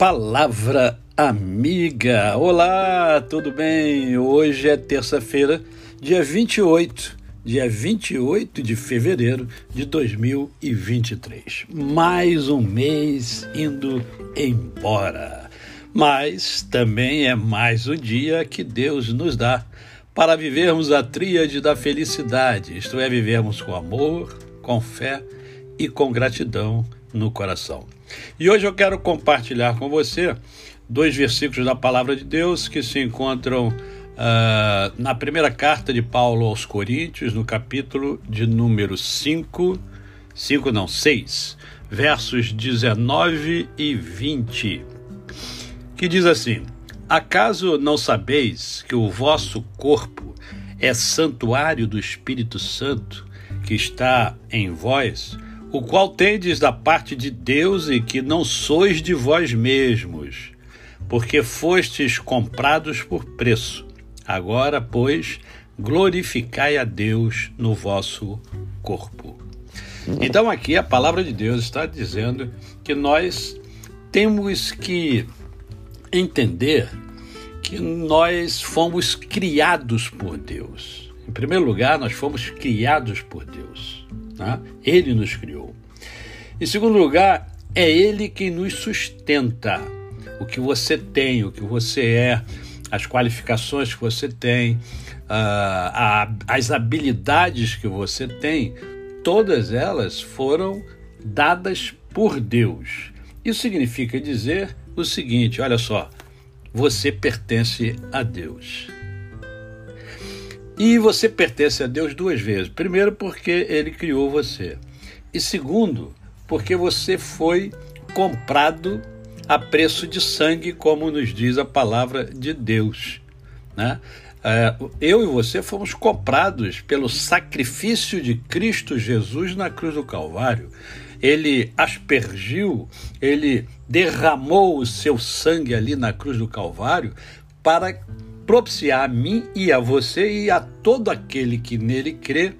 Palavra Amiga. Olá, tudo bem? Hoje é terça-feira, dia 28, dia 28 de fevereiro de 2023. Mais um mês indo embora. Mas também é mais um dia que Deus nos dá para vivermos a tríade da felicidade, isto é, vivermos com amor, com fé e com gratidão no coração. E hoje eu quero compartilhar com você dois versículos da palavra de Deus que se encontram uh, na primeira carta de Paulo aos Coríntios, no capítulo de número 5, 5 não, 6, versos 19 e 20, que diz assim: Acaso não sabeis que o vosso corpo é santuário do Espírito Santo que está em vós? O qual tendes da parte de Deus e que não sois de vós mesmos, porque fostes comprados por preço. Agora, pois, glorificai a Deus no vosso corpo. Então, aqui a palavra de Deus está dizendo que nós temos que entender que nós fomos criados por Deus. Em primeiro lugar, nós fomos criados por Deus. Né? Ele nos criou. Em segundo lugar, é Ele quem nos sustenta. O que você tem, o que você é, as qualificações que você tem, uh, as habilidades que você tem, todas elas foram dadas por Deus. Isso significa dizer o seguinte: olha só, você pertence a Deus. E você pertence a Deus duas vezes. Primeiro, porque Ele criou você. E segundo, porque você foi comprado a preço de sangue, como nos diz a palavra de Deus. Né? É, eu e você fomos comprados pelo sacrifício de Cristo Jesus na cruz do Calvário. Ele aspergiu, ele derramou o seu sangue ali na cruz do Calvário para propiciar a mim e a você e a todo aquele que nele crê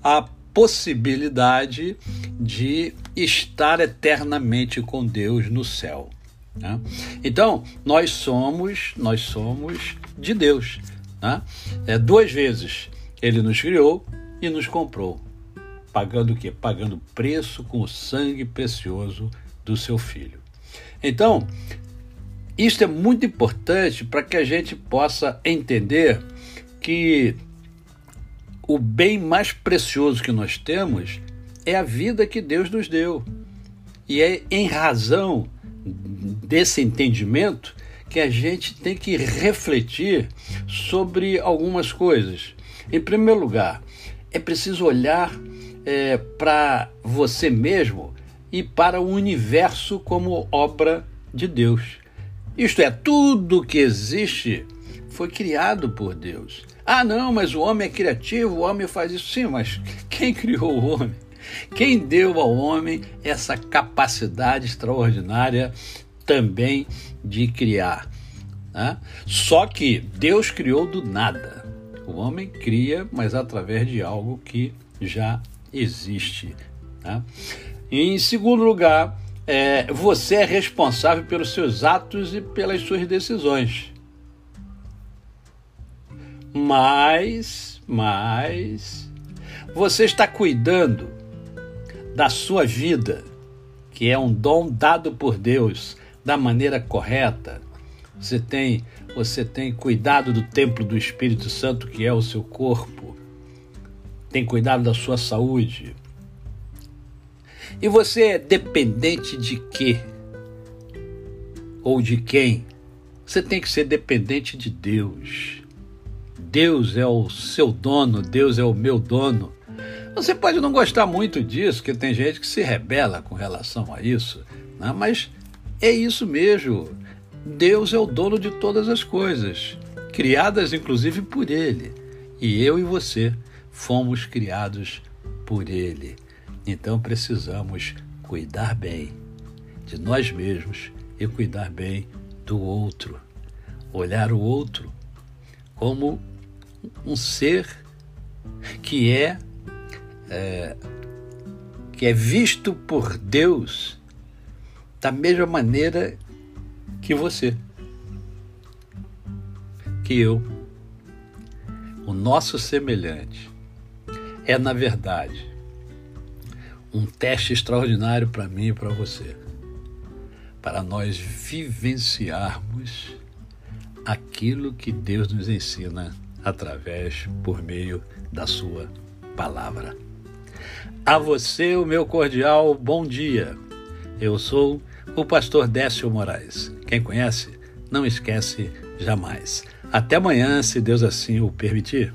a possibilidade de estar eternamente com Deus no céu. Né? Então nós somos, nós somos de Deus. Né? É, duas vezes Ele nos criou e nos comprou, pagando o quê? Pagando preço com o sangue precioso do seu Filho. Então isto é muito importante para que a gente possa entender que o bem mais precioso que nós temos é a vida que Deus nos deu. E é em razão desse entendimento que a gente tem que refletir sobre algumas coisas. Em primeiro lugar, é preciso olhar é, para você mesmo e para o universo como obra de Deus. Isto é, tudo que existe foi criado por Deus. Ah, não, mas o homem é criativo, o homem faz isso. Sim, mas quem criou o homem? Quem deu ao homem essa capacidade extraordinária também de criar? Né? Só que Deus criou do nada. O homem cria, mas através de algo que já existe. Né? Em segundo lugar, é, você é responsável pelos seus atos e pelas suas decisões. Mas, mas, você está cuidando da sua vida, que é um dom dado por Deus, da maneira correta. Você tem, você tem cuidado do templo do Espírito Santo, que é o seu corpo. Tem cuidado da sua saúde e você é dependente de quê? Ou de quem? Você tem que ser dependente de Deus. Deus é o seu dono, Deus é o meu dono. Você pode não gostar muito disso, porque tem gente que se rebela com relação a isso, né? mas é isso mesmo. Deus é o dono de todas as coisas, criadas inclusive por Ele. E eu e você fomos criados por Ele. Então precisamos cuidar bem de nós mesmos e cuidar bem do outro. Olhar o outro como um ser que é, é que é visto por Deus da mesma maneira que você, que eu, o nosso semelhante, é, na verdade, um teste extraordinário para mim e para você, para nós vivenciarmos aquilo que Deus nos ensina através, por meio da Sua palavra. A você, o meu cordial bom dia. Eu sou o pastor Décio Moraes. Quem conhece, não esquece jamais. Até amanhã, se Deus assim o permitir.